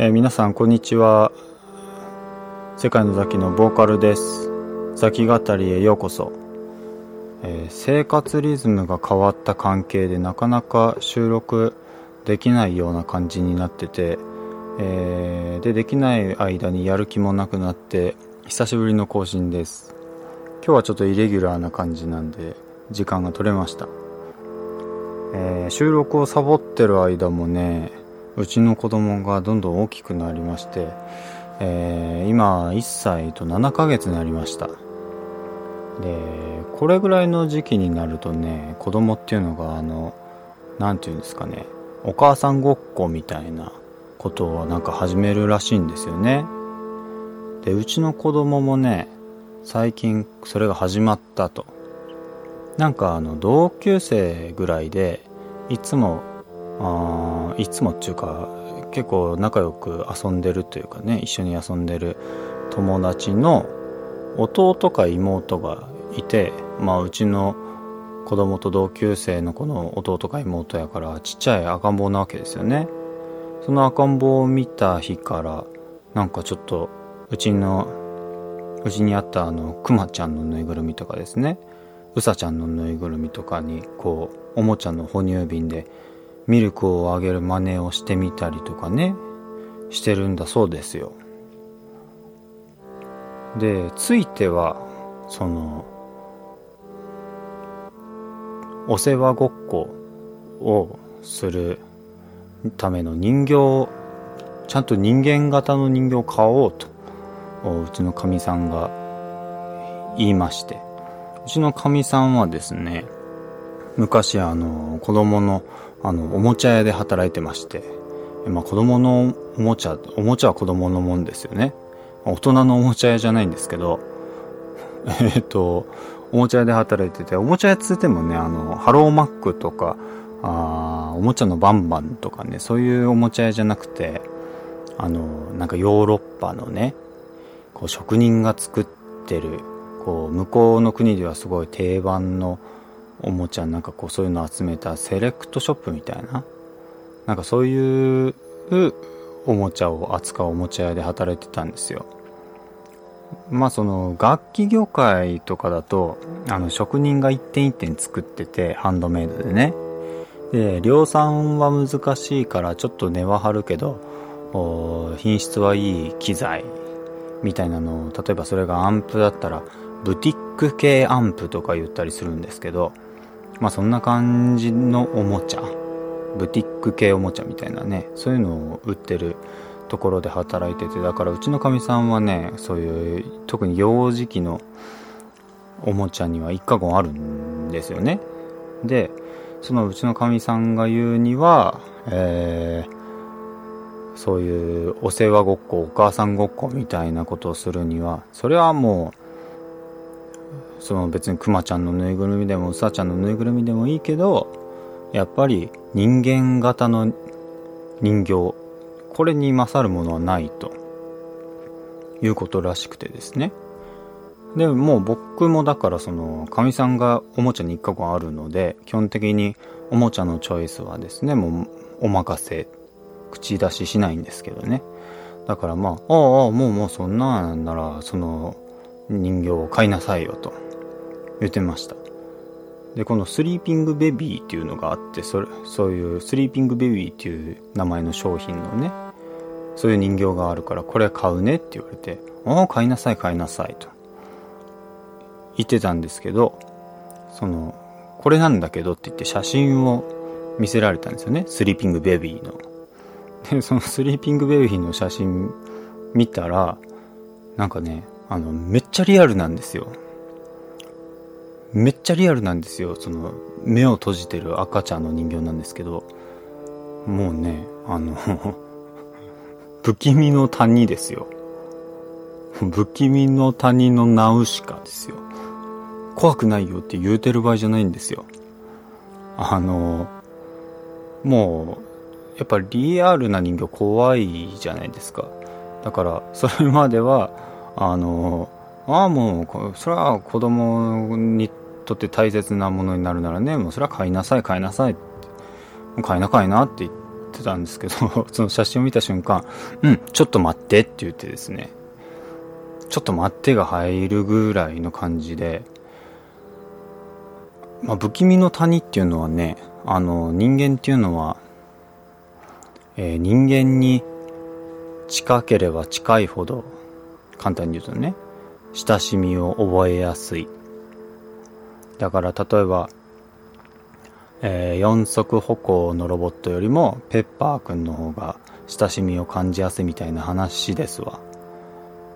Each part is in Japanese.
えー、皆さんこんにちは。世界のザキのボーカルです。ザキ語りへようこそ、えー、生活リズムが変わった関係でなかなか収録できないような感じになってて、えー、でできない間にやる気もなくなって久しぶりの更新です。今日はちょっとイレギュラーな感じなんで時間が取れました、え、収録をサボってる間もねうちの子供がどんどん大きくなりまして、えー、今1歳と7ヶ月になりました。でこれぐらいの時期になるとね子供っていうのがあの何て言うんですかねお母さんごっこみたいなことをなんか始めるらしいんですよね。でうちの子供もね最近それが始まったと。なんかあの同級生ぐらいでいつもあいつもっていうか結構仲良く遊んでるというかね一緒に遊んでる友達の弟か妹がいてまあうちの子供と同級生の子の弟か妹やからちっちゃい赤ん坊なわけですよね。その赤ん坊を見た日からなんかちょっとうちのうちにあったあのくまちゃんのぬいぐるみとかですね。うさちゃんのぬいぐるみとかにこうおもちゃの哺乳瓶でミルクをあげる真似をしてみたりとかねしてるんだそうですよ。でついてはそのお世話ごっこをするための人形をちゃんと人間型の人形を買おうとうちのかみさんが言いましてうちのかみさんはですね昔あの子供のあのおもちゃ屋で働いてましてまあ子供のおもちゃおもちゃは子供のもんですよね。大人のおもちゃ屋じゃないんですけど えっとおもちゃ屋で働いてておもちゃ屋つってもねあのハローマックとかあおもちゃのバンバンとかねそういうおもちゃ屋じゃなくてあのなんかヨーロッパのねこう職人が作ってるこう向こうの国ではすごい定番のおもちゃなんかこうそういうのを集めたセレクトショップみたいな。なんかそういうおもちゃを扱うおもちゃ屋で働いてたんですよ。まあその楽器業界とかだとあの職人が一点一点作っててハンドメイドでね。で量産は難しいからちょっと値は張るけど品質はいい機材みたいなのを例えばそれがアンプだったらブティック系アンプとか言ったりするんですけどまあそんな感じのおもちゃ。ブティック系おもちゃみたいなね。そういうのを売ってるところで働いてて。だからうちのかみさんはねそういう特に幼児期のおもちゃには一過言あるんですよね。でそのうちのかみさんが言うには、えー、そういうお世話ごっこお母さんごっこみたいなことをするにはそれはもうその別にクマちゃんのぬいぐるみでもうさちゃんのぬいぐるみでもいいけどやっぱり人間型の人形これに勝るものはないということらしくてですね。でもう僕もだからそのかみさんがおもちゃに1個あるので基本的におもちゃのチョイスはですねもうお任せ口出ししないんですけどね。だからまあああもうもうそんなんならその人形を買いなさいよと。言ってました。でこのスリーピングベビーっていうのがあってそれそういうスリーピングベビーっていう名前の商品のねそういう人形があるからこれ買うねって言われて「ああ買いなさい買いなさい」と言ってたんですけどそのこれなんだけどって言って写真を見せられたんですよねスリーピングベビーの。でそのスリーピングベビーの写真見たらなんかねあのめっちゃリアルなんですよ。めっちゃリアルなんですよ。その目を閉じてる赤ちゃんの人形なんですけど。もうねあの 不気味の谷ですよ。不気味の谷のナウシカですよ。怖くないよって言うてる場合じゃないんですよ。あのもうやっぱリアルな人形怖いじゃないですか。だからそれまではあのああもうそれは子供にとって大切なものになるならねもうそれは買いなさい買いなさい。って買いな買いなって言ってたんですけど、その写真を見た瞬間、うん、ちょっと待ってって言ってですね、ちょっと待ってが入るぐらいの感じで、まあ、不気味の谷っていうのはね、あの、人間っていうのは、えー、人間に近ければ近いほど、簡単に言うとね、親しみを覚えやすい。だから例えば、えー、四足歩行のロボットよりもペッパーくんの方が親しみを感じやすいみたいな話ですわ。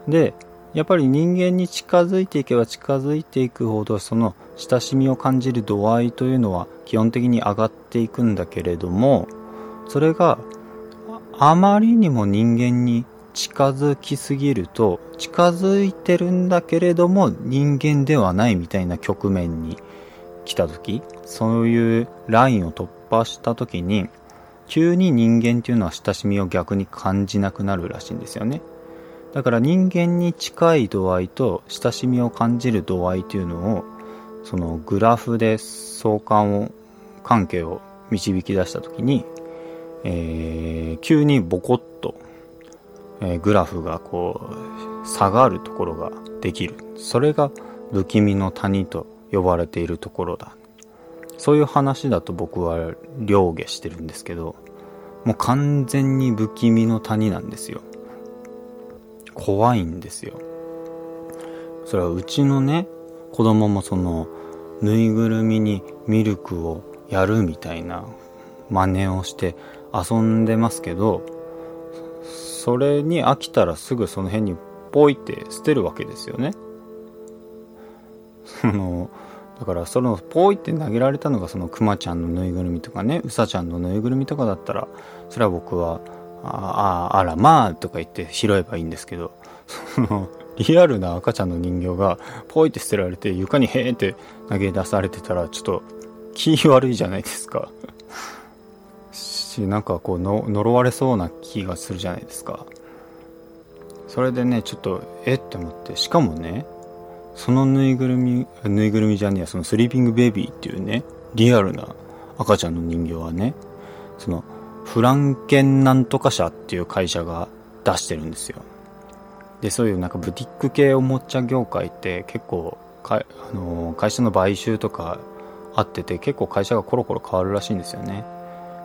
で、やっぱり人間に近づいていけば近づいていくほどその親しみを感じる度合いというのは基本的に上がっていくんだけれどもそれがあまりにも人間に近づきすぎると近づいてるんだけれども人間ではないみたいな局面に来た時そういうラインを突破した時に急に人間っていうのは親しみを逆に感じなくなるらしいんですよね。だから人間に近い度合いと親しみを感じる度合いっていうのをそのグラフで相関を関係を導き出した時に、えー、急にボコッ、え、グラフがこう下がるところができる。それが不気味の谷と呼ばれているところだ。そういう話だと僕は凌下してるんですけどもう完全に不気味の谷なんですよ。怖いんですよ。それはうちのね子供もそのぬいぐるみにミルクをやるみたいな真似をして遊んでますけどそれに飽きたらすぐその辺にポイって捨てるわけですよね。そのだからそのポイって投げられたのがそのクマちゃんのぬいぐるみとかねうさちゃんのぬいぐるみとかだったらそれは僕はあああらまあとか言って拾えばいいんですけどそのリアルな赤ちゃんの人形がポイって捨てられて床にへーって投げ出されてたらちょっと気悪いじゃないですか。しなんかこう呪われそうな気がするじゃないですか。それでねちょっとえっ？て思ってしかもねそのぬいぐるみぬいぐるみじゃねえやそのスリーピングベビーっていうねリアルな赤ちゃんの人形はねそのフランケンなんとか社っていう会社が出してるんですよ。でそういうなんかブティック系おもちゃ業界って結構か、あの、会社の買収とかあってて結構会社がコロコロ変わるらしいんですよね。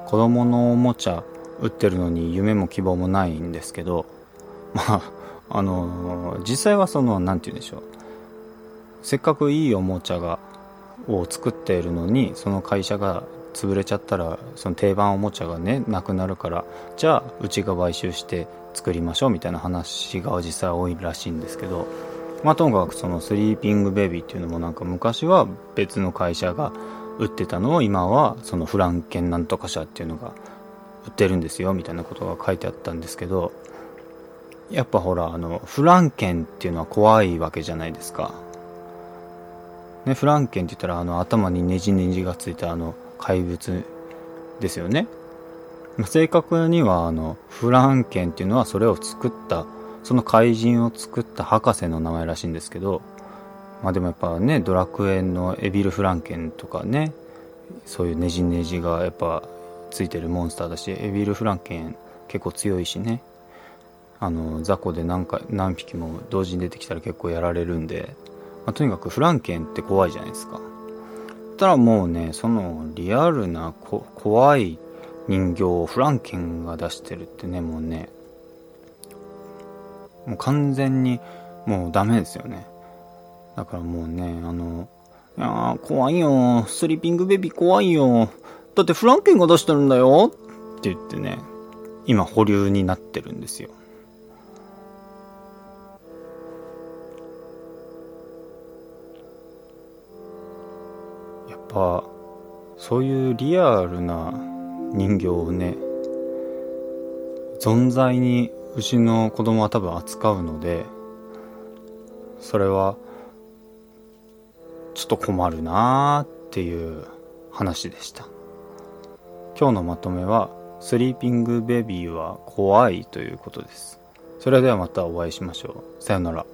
子供のおもちゃ売ってるのに夢も希望もないんですけどまああの、実際はその何て言うんでしょう。せっかくいいおもちゃがを作っているのにその会社が潰れちゃったらその定番おもちゃがねなくなるからじゃあうちが買収して作りましょうみたいな話が実際多いらしいんですけどまあともかくそのスリーピングベビーっていうのもなんか昔は別の会社が売ってたのを今はそのフランケンなんとか社っていうのが売ってるんですよみたいなことが書いてあったんですけどやっぱほらあのフランケンっていうのは怖いわけじゃないですかねフランケンって言ったらあの頭にねじねじがついたあの怪物ですよね。正確にはあのフランケンっていうのはそれを作ったその怪人を作った博士の名前らしいんですけどまあでもやっぱねドラクエのエビル・フランケンとかねそういうねじねじがやっぱついてるモンスターだしエビル・フランケン結構強いしねあの雑魚で何か何匹も同時に出てきたら結構やられるんで、まあ、とにかくフランケンって怖いじゃないですかったらもうね、そのリアルな怖い人形をフランケンが出してるってね、もうね、もう完全にもうダメですよね。だからもうね、あの、いや怖いよ。スリーピングベビー怖いよ。だってフランケンが出してるんだよって言ってね、今保留になってるんですよ。やっぱそういうリアルな人形をね存在にうちの子供は多分扱うのでそれはちょっと困るなーっていう話でした。今日のまとめはスリーピングベビーは怖いということです。それではまたお会いしましょう。さよなら。